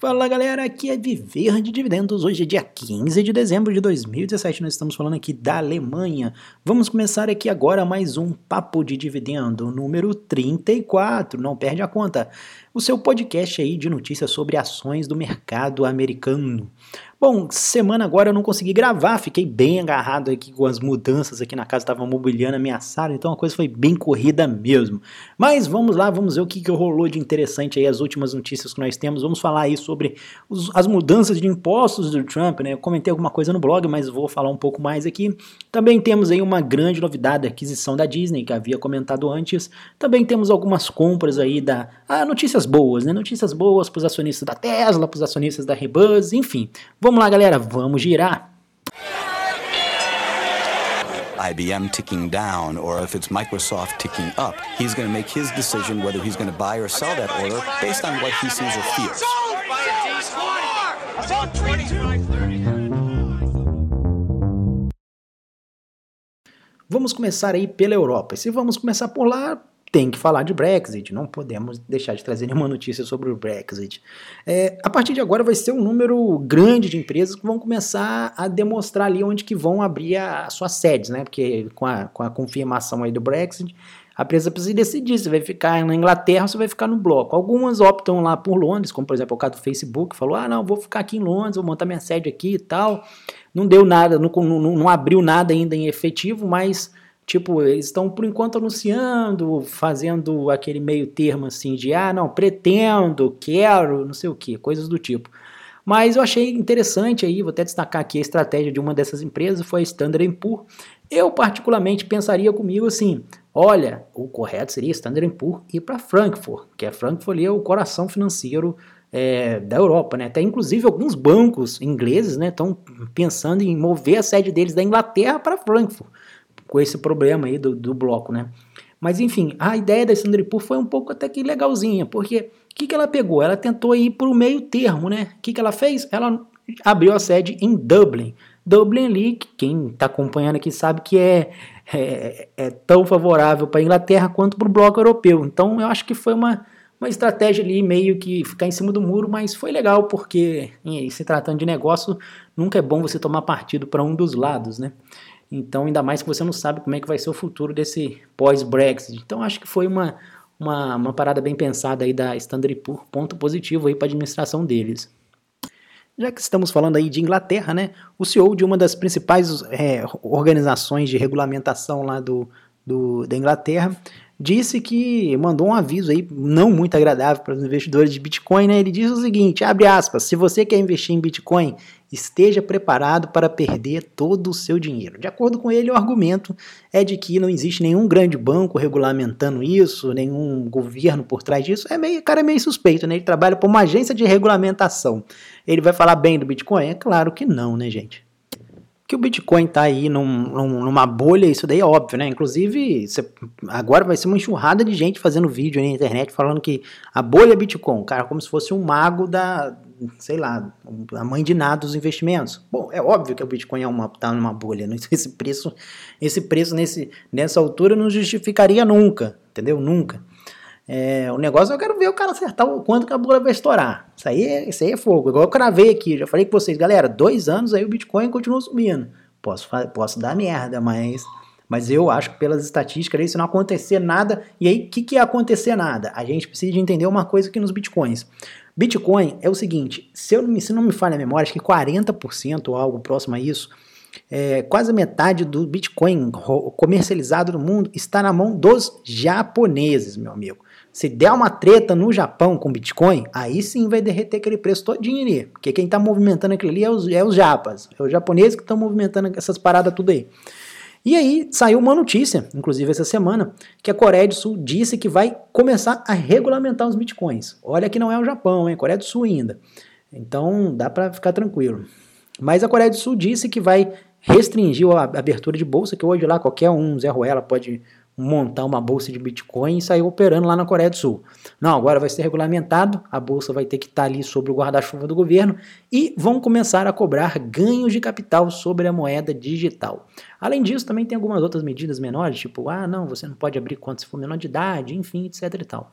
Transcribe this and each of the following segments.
Fala galera, aqui é Viver de Dividendos. Hoje é dia 15 de dezembro de 2017. Nós estamos falando aqui da Alemanha. Vamos começar aqui agora mais um Papo de Dividendo, número 34. Não perde a conta. O seu podcast aí de notícias sobre ações do mercado americano. Bom, semana agora eu não consegui gravar, fiquei bem agarrado aqui com as mudanças aqui na casa, estava mobiliando a minha sala, então a coisa foi bem corrida mesmo. Mas vamos lá, vamos ver o que, que rolou de interessante aí, as últimas notícias que nós temos. Vamos falar aí sobre os, as mudanças de impostos do Trump, né? Eu comentei alguma coisa no blog, mas vou falar um pouco mais aqui. Também temos aí uma grande novidade, a aquisição da Disney, que havia comentado antes. Também temos algumas compras aí da. Ah, notícias boas, né? Notícias boas para os acionistas da Tesla, para os acionistas da Rebus, enfim. Vamos lá, galera, vamos girar. IBM ticking down or if it's Microsoft ticking up, he's going to make his decision whether he's going to buy or sell that order based on what he sees or feels. Vamos começar aí pela Europa. E se vamos começar por lá, tem que falar de Brexit, não podemos deixar de trazer nenhuma notícia sobre o Brexit. É, a partir de agora vai ser um número grande de empresas que vão começar a demonstrar ali onde que vão abrir as suas sedes, né? Porque com a, com a confirmação aí do Brexit, a empresa precisa decidir se vai ficar na Inglaterra ou se vai ficar no bloco. Algumas optam lá por Londres, como por exemplo o caso do Facebook, falou, ah não, vou ficar aqui em Londres, vou montar minha sede aqui e tal. Não deu nada, não, não, não abriu nada ainda em efetivo, mas Tipo, eles estão por enquanto anunciando, fazendo aquele meio termo assim de ah, não, pretendo, quero, não sei o que, coisas do tipo. Mas eu achei interessante aí, vou até destacar aqui a estratégia de uma dessas empresas, foi a Standard Poor's. Eu particularmente pensaria comigo assim, olha, o correto seria Standard Poor's ir para Frankfurt, que é Frankfurt ali é o coração financeiro é, da Europa, né? Até inclusive alguns bancos ingleses, né, estão pensando em mover a sede deles da Inglaterra para Frankfurt com esse problema aí do, do bloco, né? Mas enfim, a ideia da Sandra Poor foi um pouco até que legalzinha, porque o que, que ela pegou? Ela tentou ir para o meio termo, né? O que, que ela fez? Ela abriu a sede em Dublin. Dublin ali, quem está acompanhando aqui sabe que é, é, é tão favorável para a Inglaterra quanto para o bloco europeu. Então eu acho que foi uma, uma estratégia ali meio que ficar em cima do muro, mas foi legal porque se tratando de negócio, nunca é bom você tomar partido para um dos lados, né? Então, ainda mais que você não sabe como é que vai ser o futuro desse pós-Brexit. Então, acho que foi uma, uma, uma parada bem pensada aí da Standard Poor's, ponto positivo aí para a administração deles. Já que estamos falando aí de Inglaterra, né, o CEO de uma das principais é, organizações de regulamentação lá do, do, da Inglaterra disse que mandou um aviso aí não muito agradável para os investidores de Bitcoin, né? Ele diz o seguinte, abre aspas, se você quer investir em Bitcoin, esteja preparado para perder todo o seu dinheiro. De acordo com ele, o argumento é de que não existe nenhum grande banco regulamentando isso, nenhum governo por trás disso. É meio, cara é meio suspeito, né? Ele trabalha por uma agência de regulamentação. Ele vai falar bem do Bitcoin? É claro que não, né, gente? que o Bitcoin está aí num, num, numa bolha, isso daí é óbvio, né? Inclusive, cê, agora vai ser uma enxurrada de gente fazendo vídeo na internet falando que a bolha é Bitcoin, cara, como se fosse um mago da, sei lá, a mãe de nada dos investimentos. Bom, é óbvio que o Bitcoin é uma, tá numa bolha, né? esse preço, esse preço nesse, nessa altura não justificaria nunca, entendeu? Nunca. É, o negócio eu quero ver o cara acertar o quanto que a bolha vai estourar. Isso aí, isso aí é fogo. Igual eu cravei aqui, já falei com vocês, galera, dois anos aí o Bitcoin continua subindo. Posso, posso dar merda, mas, mas eu acho que pelas estatísticas, se não acontecer nada, e aí o que, que é acontecer nada? A gente precisa de entender uma coisa aqui nos Bitcoins. Bitcoin é o seguinte, se, eu, se não me falha a memória, acho que 40% ou algo próximo a isso, é, quase metade do Bitcoin comercializado no mundo está na mão dos japoneses, meu amigo. Se der uma treta no Japão com Bitcoin, aí sim vai derreter aquele preço todinho ali. Porque quem está movimentando aquilo ali é os, é os japas. É os japoneses que estão movimentando essas paradas tudo aí. E aí saiu uma notícia, inclusive essa semana, que a Coreia do Sul disse que vai começar a regulamentar os bitcoins. Olha que não é o Japão, hein? Coreia do Sul ainda. Então dá para ficar tranquilo. Mas a Coreia do Sul disse que vai restringir a abertura de bolsa, que hoje lá qualquer um, Zé Ruela, pode montar uma bolsa de Bitcoin e sair operando lá na Coreia do Sul. Não, agora vai ser regulamentado, a bolsa vai ter que estar ali sobre o guarda-chuva do governo e vão começar a cobrar ganhos de capital sobre a moeda digital. Além disso, também tem algumas outras medidas menores, tipo, ah, não, você não pode abrir conta se for menor de idade, enfim, etc e tal.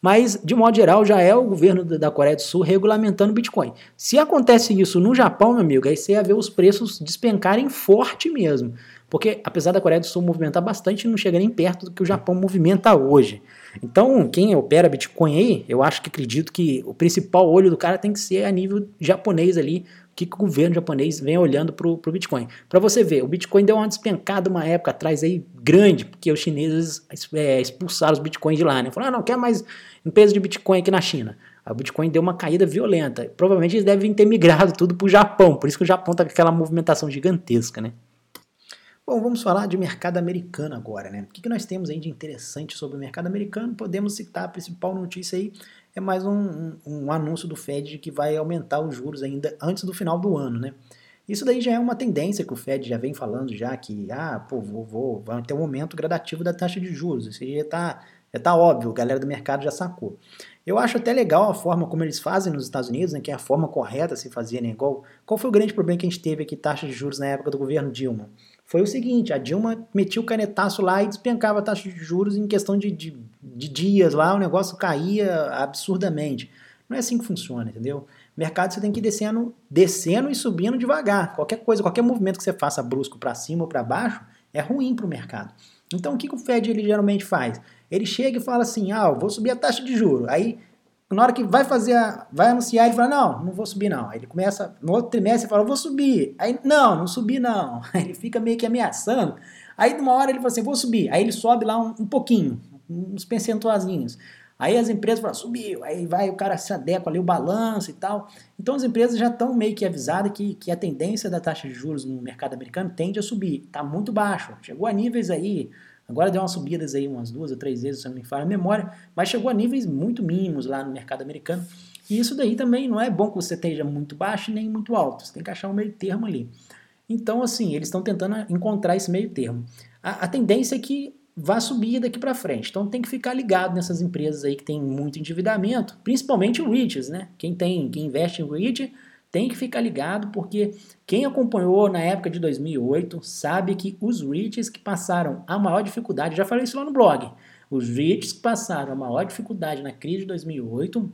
Mas, de modo geral, já é o governo da Coreia do Sul regulamentando o Bitcoin. Se acontece isso no Japão, meu amigo, aí você ia ver os preços despencarem forte mesmo. Porque, apesar da Coreia do Sul movimentar bastante, não chega nem perto do que o Japão movimenta hoje. Então, quem opera Bitcoin aí, eu acho que acredito que o principal olho do cara tem que ser a nível japonês ali, o que, que o governo japonês vem olhando para o Bitcoin. Para você ver, o Bitcoin deu uma despencada uma época atrás aí grande, porque os chineses é, expulsaram os Bitcoins de lá, né? Falaram, ah, não, quer mais empresa de Bitcoin aqui na China. A Bitcoin deu uma caída violenta. Provavelmente eles devem ter migrado tudo para o Japão, por isso que o Japão está com aquela movimentação gigantesca, né? Bom, vamos falar de mercado americano agora, né? O que, que nós temos aí de interessante sobre o mercado americano? Podemos citar a principal notícia aí, é mais um, um, um anúncio do Fed que vai aumentar os juros ainda antes do final do ano, né? Isso daí já é uma tendência que o Fed já vem falando já que, ah, pô, vou, vou, vai ter um aumento gradativo da taxa de juros. Isso já tá, já tá óbvio, a galera do mercado já sacou. Eu acho até legal a forma como eles fazem nos Estados Unidos, né, que é a forma correta se fazer, né? Igual, qual foi o grande problema que a gente teve aqui, taxa de juros na época do governo Dilma? Foi o seguinte: a Dilma metia o canetaço lá e despencava a taxa de juros em questão de, de, de dias lá, o negócio caía absurdamente. Não é assim que funciona, entendeu? Mercado você tem que ir descendo, descendo e subindo devagar. Qualquer coisa, qualquer movimento que você faça brusco para cima ou para baixo é ruim para o mercado. Então o que, que o Fed ele geralmente faz? Ele chega e fala assim: ah, vou subir a taxa de juro. Aí na hora que vai fazer, a, vai anunciar, ele fala, não, não vou subir não. Aí ele começa, no outro trimestre ele fala, vou subir. Aí, não, não subi não. Aí ele fica meio que ameaçando. Aí numa hora ele fala assim, vou subir. Aí ele sobe lá um, um pouquinho, uns percentuazinhos. Aí as empresas falam, subiu. Aí vai, o cara se adequa ali, o balanço e tal. Então as empresas já estão meio que avisadas que, que a tendência da taxa de juros no mercado americano tende a subir. Está muito baixo. Chegou a níveis aí Agora deu umas subidas aí umas duas ou três vezes, se não me falha a memória, mas chegou a níveis muito mínimos lá no mercado americano. E isso daí também não é bom que você esteja muito baixo nem muito alto. Você tem que achar um meio termo ali. Então, assim, eles estão tentando encontrar esse meio termo. A, a tendência é que vá subir daqui para frente. Então tem que ficar ligado nessas empresas aí que tem muito endividamento, principalmente o REITs, né? Quem tem, quem investe em REIT tem que ficar ligado porque quem acompanhou na época de 2008 sabe que os REITs que passaram a maior dificuldade, já falei isso lá no blog, os REITs que passaram a maior dificuldade na crise de 2008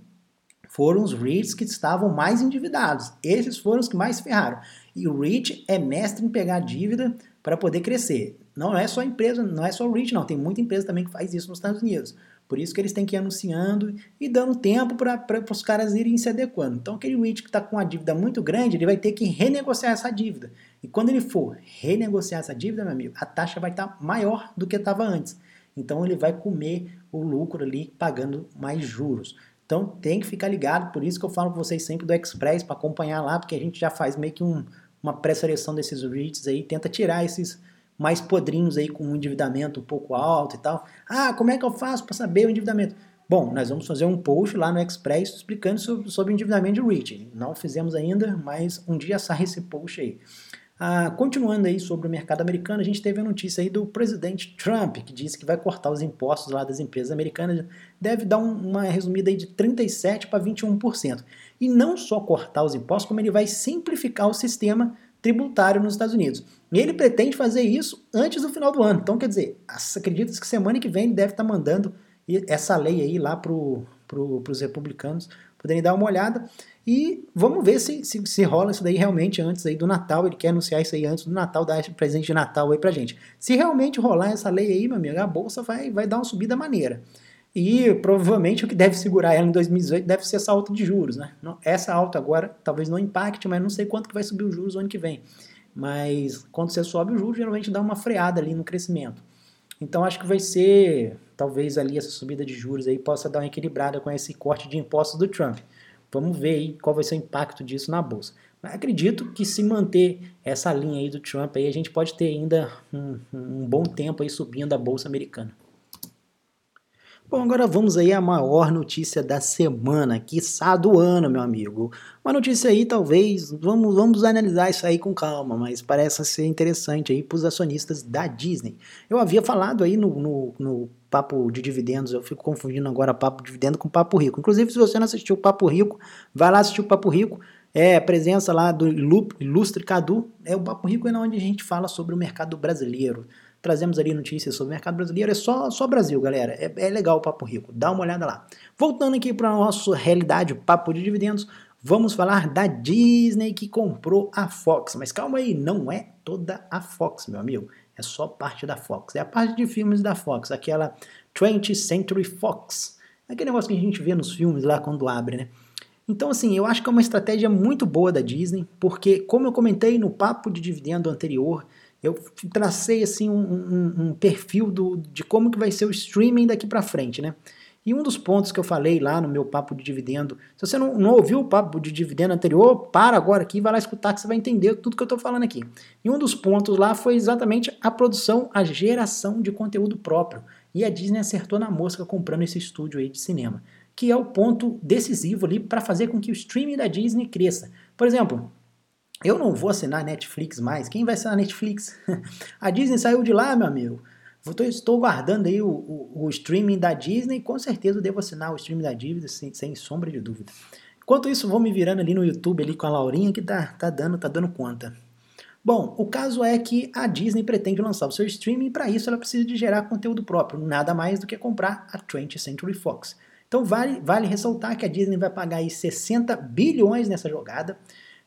foram os REITs que estavam mais endividados. Esses foram os que mais ferraram. E o REIT é mestre em pegar dívida para poder crescer. Não é só empresa, não é só o REIT, não. Tem muita empresa também que faz isso nos Estados Unidos. Por isso que eles têm que ir anunciando e dando tempo para os caras irem se adequando. Então, aquele REIT que está com uma dívida muito grande, ele vai ter que renegociar essa dívida. E quando ele for renegociar essa dívida, meu amigo, a taxa vai estar tá maior do que estava antes. Então, ele vai comer o lucro ali pagando mais juros. Então, tem que ficar ligado. Por isso que eu falo com vocês sempre do Express para acompanhar lá, porque a gente já faz meio que um, uma pré-seleção desses REITs aí, tenta tirar esses mais podrinhos aí com um endividamento um pouco alto e tal. Ah, como é que eu faço para saber o endividamento? Bom, nós vamos fazer um post lá no Express explicando sobre, endividamento de REIT. Não fizemos ainda, mas um dia sai esse post aí. Ah, continuando aí sobre o mercado americano, a gente teve a notícia aí do presidente Trump, que disse que vai cortar os impostos lá das empresas americanas, deve dar um, uma resumida aí de 37% para 21%. E não só cortar os impostos, como ele vai simplificar o sistema tributário nos Estados Unidos. E ele pretende fazer isso antes do final do ano. Então, quer dizer, acredita que semana que vem ele deve estar mandando essa lei aí lá para pro, os republicanos poderem dar uma olhada. E vamos ver se, se, se, rola isso daí realmente antes aí do Natal. Ele quer anunciar isso aí antes do Natal, dar esse presente de Natal aí pra gente. Se realmente rolar essa lei aí, meu amigo, a bolsa vai, vai dar uma subida maneira. E provavelmente o que deve segurar ela em 2018 deve ser essa alta de juros, né? Essa alta agora talvez não impacte, mas não sei quanto que vai subir os juros no ano que vem. Mas quando você sobe o juros, geralmente dá uma freada ali no crescimento. Então acho que vai ser, talvez ali essa subida de juros aí possa dar uma equilibrada com esse corte de impostos do Trump. Vamos ver aí qual vai ser o impacto disso na bolsa. Mas acredito que se manter essa linha aí do Trump aí, a gente pode ter ainda um, um bom tempo aí subindo a bolsa americana. Bom, agora vamos aí à maior notícia da semana, quiçá do ano, meu amigo. Uma notícia aí, talvez, vamos, vamos analisar isso aí com calma, mas parece ser interessante aí para os acionistas da Disney. Eu havia falado aí no, no, no papo de dividendos, eu fico confundindo agora papo de dividendo com papo rico. Inclusive, se você não assistiu o Papo Rico, vai lá assistir o Papo Rico. É, presença lá do Ilustre Cadu. É o Papo Rico é onde a gente fala sobre o mercado brasileiro trazemos ali notícias sobre o mercado brasileiro. É só, só Brasil, galera. É, é legal o Papo Rico. Dá uma olhada lá. Voltando aqui para a nossa realidade, o papo de dividendos, vamos falar da Disney que comprou a Fox. Mas calma aí, não é toda a Fox, meu amigo. É só parte da Fox. É a parte de filmes da Fox, aquela 20th Century Fox. Aquele negócio que a gente vê nos filmes lá quando abre, né? Então, assim, eu acho que é uma estratégia muito boa da Disney, porque, como eu comentei no papo de dividendo anterior, eu tracei assim um, um, um, perfil do, de como que vai ser o streaming daqui para frente, né? E um dos pontos que eu falei lá no meu papo de dividendo, se você não, não ouviu o papo de dividendo anterior, para agora aqui vai lá escutar que você vai entender tudo que eu estou falando aqui. E um dos pontos lá foi exatamente a produção, a geração de conteúdo próprio. E a Disney acertou na mosca comprando esse estúdio aí de cinema, que é o ponto decisivo ali para fazer com que o streaming da Disney cresça. Por exemplo, eu não vou assinar Netflix mais. Quem vai assinar Netflix? a Disney saiu de lá, meu amigo. Estou guardando aí o, o, o, streaming da Disney. Com certeza eu devo assinar o streaming da Disney sem, sem, sombra de dúvida. Enquanto isso, vou me virando ali no YouTube ali com a Laurinha que tá, tá dando, tá dando conta. Bom, o caso é que a Disney pretende lançar o seu streaming e para isso ela precisa de gerar conteúdo próprio, nada mais do que comprar a 20th Century Fox. Então vale, vale ressaltar que a Disney vai pagar aí 60 bilhões nessa jogada.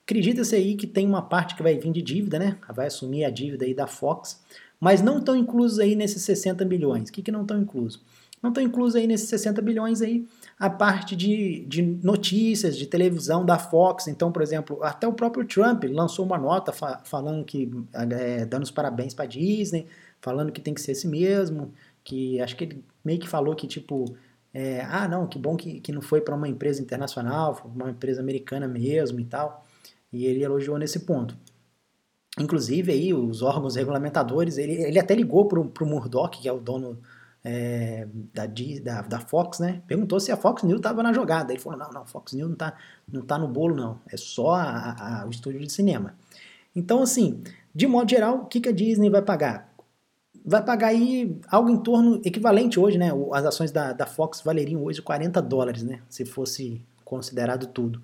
Acredita-se aí que tem uma parte que vai vir de dívida, né? Vai assumir a dívida aí da Fox, mas não estão inclusos aí nesses 60 bilhões. O que, que não estão inclusos? Não estão inclusos aí nesses 60 bilhões aí a parte de, de notícias, de televisão da Fox. Então, por exemplo, até o próprio Trump lançou uma nota fa falando que, é, dando os parabéns para Disney, falando que tem que ser esse mesmo, que acho que ele meio que falou que, tipo, é, ah, não, que bom que, que não foi para uma empresa internacional, uma empresa americana mesmo e tal. E ele elogiou nesse ponto. Inclusive, aí, os órgãos regulamentadores, ele, ele até ligou para o Murdoch, que é o dono é, da, da, da, Fox, né? Perguntou se a Fox News estava na jogada. Ele falou: não, não, Fox News não está não tá no bolo, não. É só a, a, o estúdio de cinema. Então, assim, de modo geral, o que, que a Disney vai pagar? Vai pagar aí algo em torno, equivalente hoje, né? As ações da, da Fox valeriam hoje 40 dólares, né? Se fosse considerado tudo.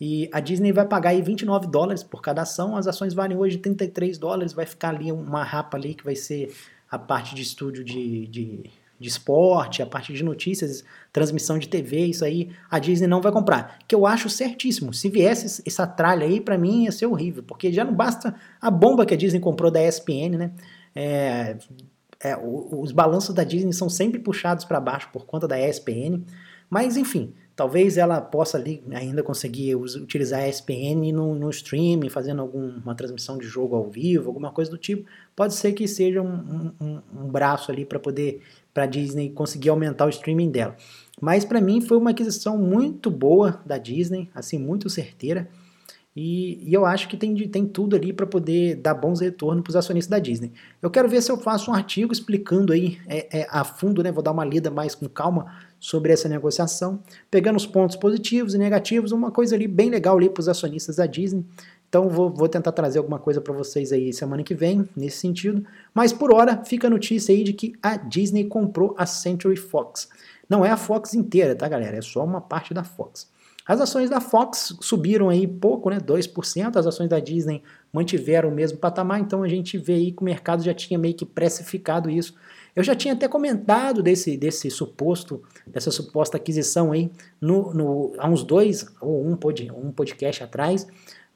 E a Disney vai pagar aí 29 dólares por cada ação, as ações valem hoje 33 dólares, vai ficar ali uma rapa ali que vai ser a parte de estúdio de, de, de esporte, a parte de notícias, transmissão de TV, isso aí a Disney não vai comprar. Que eu acho certíssimo. Se viesse essa tralha aí, para mim ia ser horrível, porque já não basta a bomba que a Disney comprou da ESPN, né? É, é, os balanços da Disney são sempre puxados para baixo por conta da ESPN. Mas enfim, Talvez ela possa ali ainda conseguir utilizar a ESPN no, no streaming, fazendo alguma transmissão de jogo ao vivo, alguma coisa do tipo. Pode ser que seja um, um, um braço ali para poder para Disney conseguir aumentar o streaming dela. Mas para mim foi uma aquisição muito boa da Disney, assim muito certeira. E, e eu acho que tem, tem tudo ali para poder dar bons retornos para os acionistas da Disney. Eu quero ver se eu faço um artigo explicando aí é, é, a fundo, né? Vou dar uma lida mais com calma sobre essa negociação, pegando os pontos positivos e negativos, uma coisa ali bem legal ali para os acionistas da Disney. Então vou, vou tentar trazer alguma coisa para vocês aí semana que vem, nesse sentido. Mas por hora, fica a notícia aí de que a Disney comprou a Century Fox. Não é a Fox inteira, tá galera? É só uma parte da Fox. As ações da Fox subiram aí pouco, né, 2%, as ações da Disney mantiveram o mesmo patamar, então a gente vê aí que o mercado já tinha meio que precificado isso. Eu já tinha até comentado desse, desse suposto, dessa suposta aquisição aí no, no, há uns dois ou um, pod, um podcast atrás,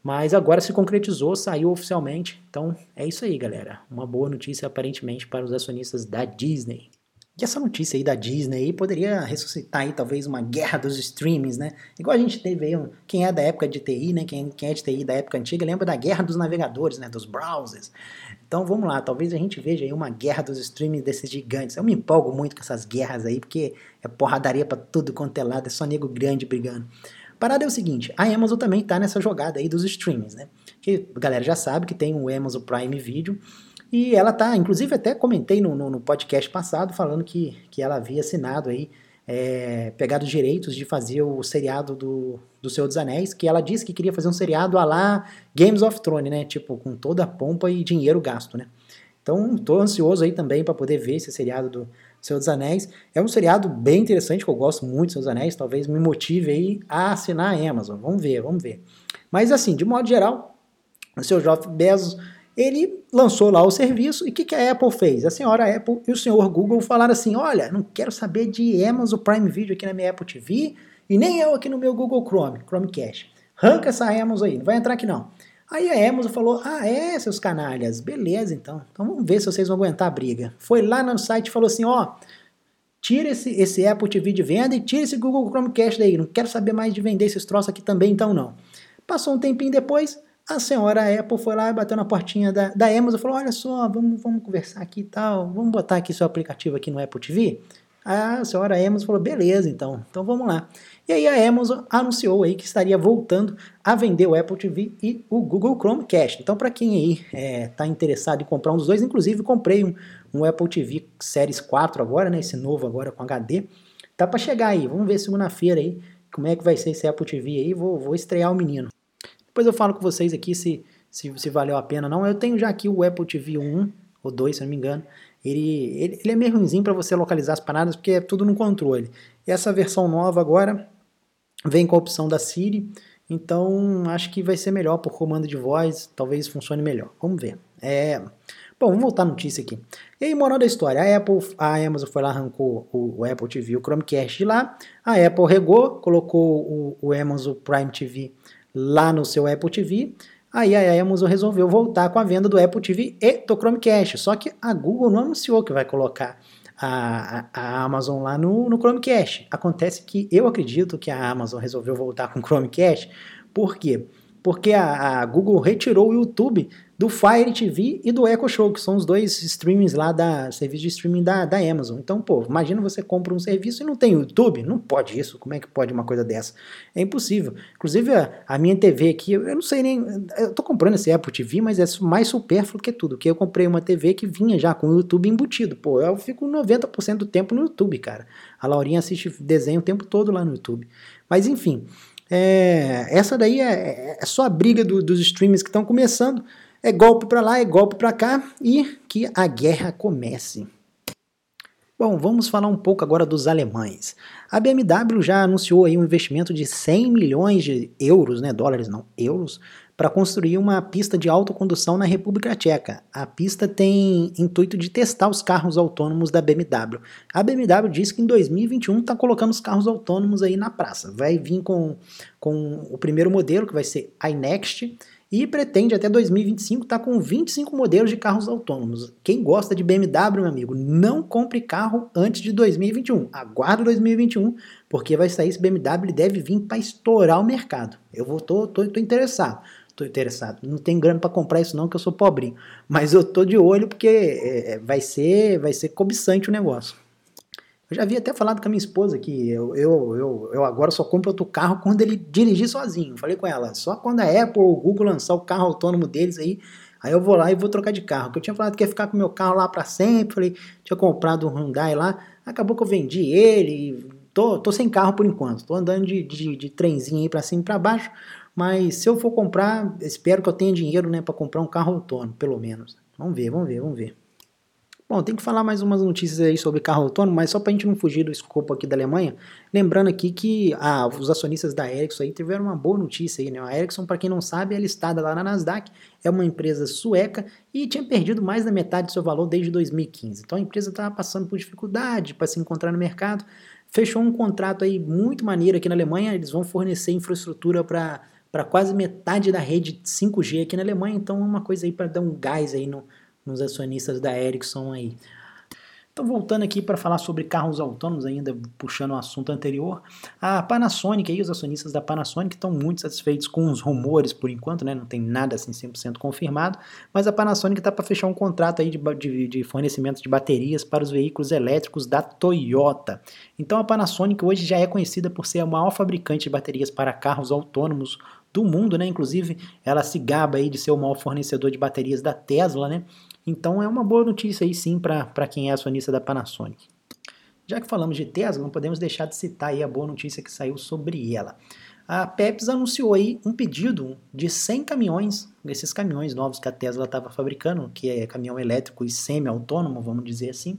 mas agora se concretizou, saiu oficialmente. Então é isso aí, galera. Uma boa notícia aparentemente para os acionistas da Disney. E essa notícia aí da Disney aí poderia ressuscitar aí talvez uma guerra dos streamings, né? Igual a gente teve aí, quem é da época de TI, né? Quem, quem é de TI da época antiga lembra da guerra dos navegadores, né? Dos browsers. Então vamos lá, talvez a gente veja aí uma guerra dos streamings desses gigantes. Eu me empolgo muito com essas guerras aí, porque é porradaria para tudo quanto é lado, é só nego grande brigando. Parada é o seguinte, a Amazon também tá nessa jogada aí dos streamings, né? Que a galera já sabe que tem o Amazon Prime Video, E ela tá, inclusive até comentei no, no, no podcast passado falando que, que ela havia assinado aí, é, pegado os direitos de fazer o seriado do, do Senhor dos Anéis, que ela disse que queria fazer um seriado a lá Games of Thrones, né? Tipo, com toda a pompa e dinheiro gasto, né? Então, tô ansioso aí também para poder ver esse seriado do Senhor dos Anéis. É um seriado bem interessante, que eu gosto muito do Senhor dos Anéis, talvez me motive aí a assinar a Amazon. Vamos ver, vamos ver. Mas assim, de modo geral, o seu Jeff Bezos ele lançou lá o serviço e o que, que a Apple fez? A senhora Apple e o senhor Google falaram assim: olha, não quero saber de Amazon Prime Video aqui na minha Apple TV e nem eu aqui no meu Google Chrome, Chromecast. Arranca essa Amazon aí, não vai entrar aqui não. Aí a Amazon falou: ah, é, seus canalhas, beleza então. Então vamos ver se vocês vão aguentar a briga. Foi lá no site e falou assim: ó. Tira esse, esse Apple TV de venda e tira esse Google Chromecast daí. Não quero saber mais de vender esses troços aqui também, então não. Passou um tempinho depois, a senhora Apple foi lá e bateu na portinha da, da Amazon e falou: Olha só, vamos, vamos conversar aqui e tal, vamos botar aqui seu aplicativo aqui no Apple TV. A senhora Amazon falou: Beleza, então, então vamos lá. E aí a Amazon anunciou aí que estaria voltando a vender o Apple TV e o Google Chromecast. Então, para quem aí está é, tá interessado em comprar um dos dois, inclusive comprei um, um Apple TV Series 4 agora, né? Esse novo agora com HD. Tá para chegar aí. Vamos ver segunda-feira aí como é que vai ser esse Apple TV aí. Vou, vou estrear o menino. Depois eu falo com vocês aqui se, se, se valeu a pena ou não. Eu tenho já aqui o Apple TV 1 ou 2, se não me engano. Ele, ele, ele é meio ruimzinho para você localizar as paradas, porque é tudo no controle. E essa versão nova agora vem com a opção da Siri, então acho que vai ser melhor por comando de voz, talvez funcione melhor. Vamos ver. É... Bom, vamos voltar à notícia aqui. E aí, moral da história, a Apple, a Amazon foi lá, arrancou o, o Apple TV, o Chromecast de lá, a Apple regou, colocou o, o Amazon Prime TV lá no seu Apple TV. Aí a Amazon resolveu voltar com a venda do Apple TV e do Chromecast. Só que a Google não anunciou que vai colocar a, a, Amazon lá no, no Chromecast. Acontece que eu acredito que a Amazon resolveu voltar com o Chromecast. Por quê? Porque a, a Google retirou o YouTube do Fire TV e do Echo Show, que são os dois streamings lá da serviço de streaming da, da Amazon. Então, pô, imagina você compra um serviço e não tem YouTube, não pode isso. Como é que pode uma coisa dessa? É impossível. Inclusive a, a minha TV aqui, eu não sei nem, eu tô comprando esse Apple TV, mas é mais supérfluo que tudo, que eu comprei uma TV que vinha já com o YouTube embutido. Pô, eu fico 90% do tempo no YouTube, cara. A Laurinha assiste desenho o tempo todo lá no YouTube. Mas enfim, é, essa daí é, é só a briga do, dos streams que estão começando. É golpe para lá, é golpe para cá e que a guerra comece. Bom, vamos falar um pouco agora dos alemães. A BMW já anunciou aí um investimento de 100 milhões de euros, né, dólares não, euros, para construir uma pista de autocondução na República Tcheca. A pista tem intuito de testar os carros autônomos da BMW. A BMW diz que em 2021 está colocando os carros autônomos aí na praça. Vai vir com, com o primeiro modelo, que vai ser iNext, e pretende até 2025 estar tá com 25 modelos de carros autônomos. Quem gosta de BMW, meu amigo, não compre carro antes de 2021. Aguarde 2021, porque vai sair esse BMW, ele deve vir para estourar o mercado. Eu vou tô, tô, tô interessado. Tô interessado. Não tem grana para comprar isso não, que eu sou pobrinho. Mas eu tô de olho porque é, é vai ser vai ser cobiçante o negócio. Eu já havia até falado com a minha esposa que eu, eu, eu, eu agora só compro outro carro quando ele dirigir sozinho. Falei com ela, só quando a Apple ou o Google lançar o carro autônomo deles aí, aí eu vou lá e vou trocar de carro. Que eu tinha falado que ia ficar com o meu carro lá para sempre, falei, tinha comprado um Hyundai lá, acabou que eu vendi ele, tô, tô sem carro por enquanto, tô andando de, de, de trenzinho aí para cima e para baixo, mas se eu for comprar, espero que eu tenha dinheiro, né, para comprar um carro autônomo, pelo menos. Vamos ver, vamos ver, vamos ver. Bom, tem que falar mais umas notícias aí sobre carro autônomo, mas só para a gente não fugir do escopo aqui da Alemanha, lembrando aqui que ah, os acionistas da Ericsson aí tiveram uma boa notícia aí, né? A Ericsson, para quem não sabe, é listada lá na Nasdaq, é uma empresa sueca e tinha perdido mais da metade do seu valor desde 2015. Então a empresa estava passando por dificuldade para se encontrar no mercado, fechou um contrato aí muito maneiro aqui na Alemanha, eles vão fornecer infraestrutura para para quase metade da rede 5G aqui na Alemanha, então é uma coisa aí para dar um gás aí no, nos acionistas da Ericsson aí. Então, voltando aqui para falar sobre carros autônomos, ainda puxando o assunto anterior, a Panasonic e os acionistas da Panasonic estão muito satisfeitos com os rumores por enquanto, né? não tem nada assim 100% confirmado, mas a Panasonic está para fechar um contrato aí de, de, de, fornecimento de baterias para os veículos elétricos da Toyota. Então, a Panasonic hoje já é conhecida por ser a maior fabricante de baterias para carros autônomos do mundo, né? Inclusive, ela se gaba aí de ser o maior fornecedor de baterias da Tesla, né? Então é uma boa notícia aí sim para quem é acionista da Panasonic. Já que falamos de Tesla, não podemos deixar de citar aí a boa notícia que saiu sobre ela. A Pepsi anunciou aí um pedido de 100 caminhões, esses caminhões novos que a Tesla estava fabricando, que é caminhão elétrico e semi-autônomo, vamos dizer assim.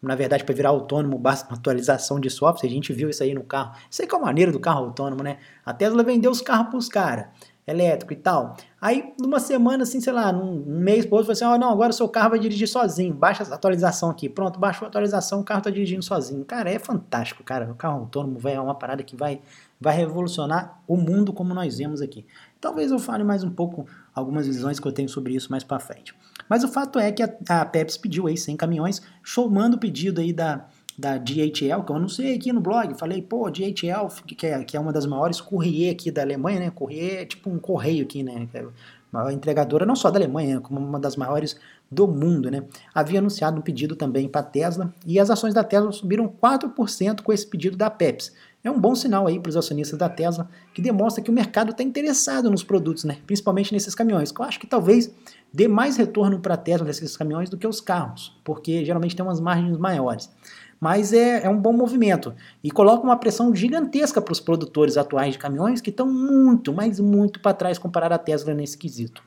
Na verdade, para virar autônomo, basta uma atualização de software. A gente viu isso aí no carro. Isso aí que é o maneiro do carro autônomo, né? A Tesla vendeu os carros para os caras elétrico e tal. Aí, numa semana, assim, sei lá, num, um mês por outro, você assim, oh, não, agora o seu carro vai dirigir sozinho, baixa a atualização aqui. Pronto, baixou a atualização, o carro está dirigindo sozinho. Cara, é fantástico, cara. O carro autônomo vai, é uma parada que vai, vai revolucionar o mundo como nós vemos aqui. Talvez eu fale mais um pouco, algumas visões que eu tenho sobre isso mais para frente. Mas o fato é que a, a Pepsi pediu aí 100 caminhões, chamando o pedido aí da, da DHL, que eu anunciei aqui no blog, falei, pô, DHL, que é, que é uma das maiores courrier aqui da Alemanha, né? Courrier é tipo um correio aqui, né? É maior entregadora não só da Alemanha, como uma das maiores do mundo, né? Havia anunciado um pedido também para a Tesla e as ações da Tesla subiram 4% com esse pedido da Pepsi. É um bom sinal aí para os acionistas da Tesla, que demonstra que o mercado está interessado nos produtos, né? Principalmente nesses caminhões, eu acho que talvez dê mais retorno para a Tesla desses caminhões do que os carros, porque geralmente tem umas margens maiores mas é, é um bom movimento e coloca uma pressão gigantesca para os produtores atuais de caminhões que estão muito, mas muito para trás comparado à Tesla nesse quesito.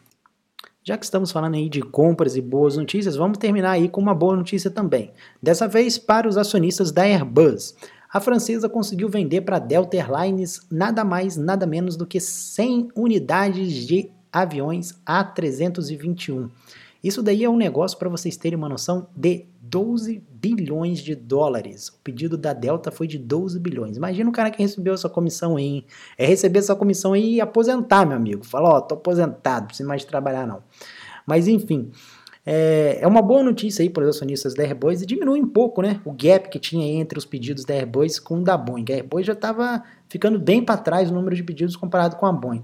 Já que estamos falando aí de compras e boas notícias, vamos terminar aí com uma boa notícia também. Dessa vez para os acionistas da Airbus. A francesa conseguiu vender para a Delta Airlines nada mais, nada menos do que 100 unidades de aviões A321. Isso daí é um negócio para vocês terem uma noção de 12 bilhões de dólares. O pedido da Delta foi de 12 bilhões. Imagina o cara que recebeu essa comissão aí. É receber essa comissão aí e aposentar, meu amigo. Fala, ó, tô aposentado, não preciso mais trabalhar não. Mas enfim, é, é uma boa notícia aí para os acionistas da Airbus e diminui um pouco, né, o gap que tinha entre os pedidos da Airbus com o da Boeing. A Airbus já estava ficando bem para trás o número de pedidos comparado com a Boeing.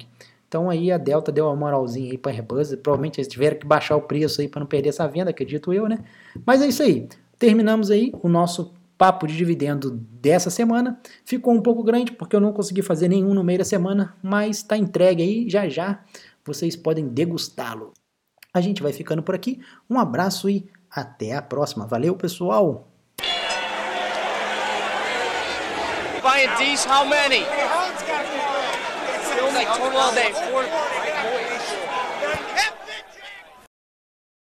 Então aí a Delta deu uma moralzinha aí para a Airbus, provavelmente eles tiveram que baixar o preço aí para não perder essa venda, acredito eu, né? Mas é isso aí. Terminamos aí o nosso papo de dividendo dessa semana. Ficou um pouco grande porque eu não consegui fazer nenhum no meio da semana, mas está entregue aí, já já vocês podem degustá-lo. A gente vai ficando por aqui. Um abraço e até a próxima. Valeu, pessoal! Buying these, how many? like total all day. Four,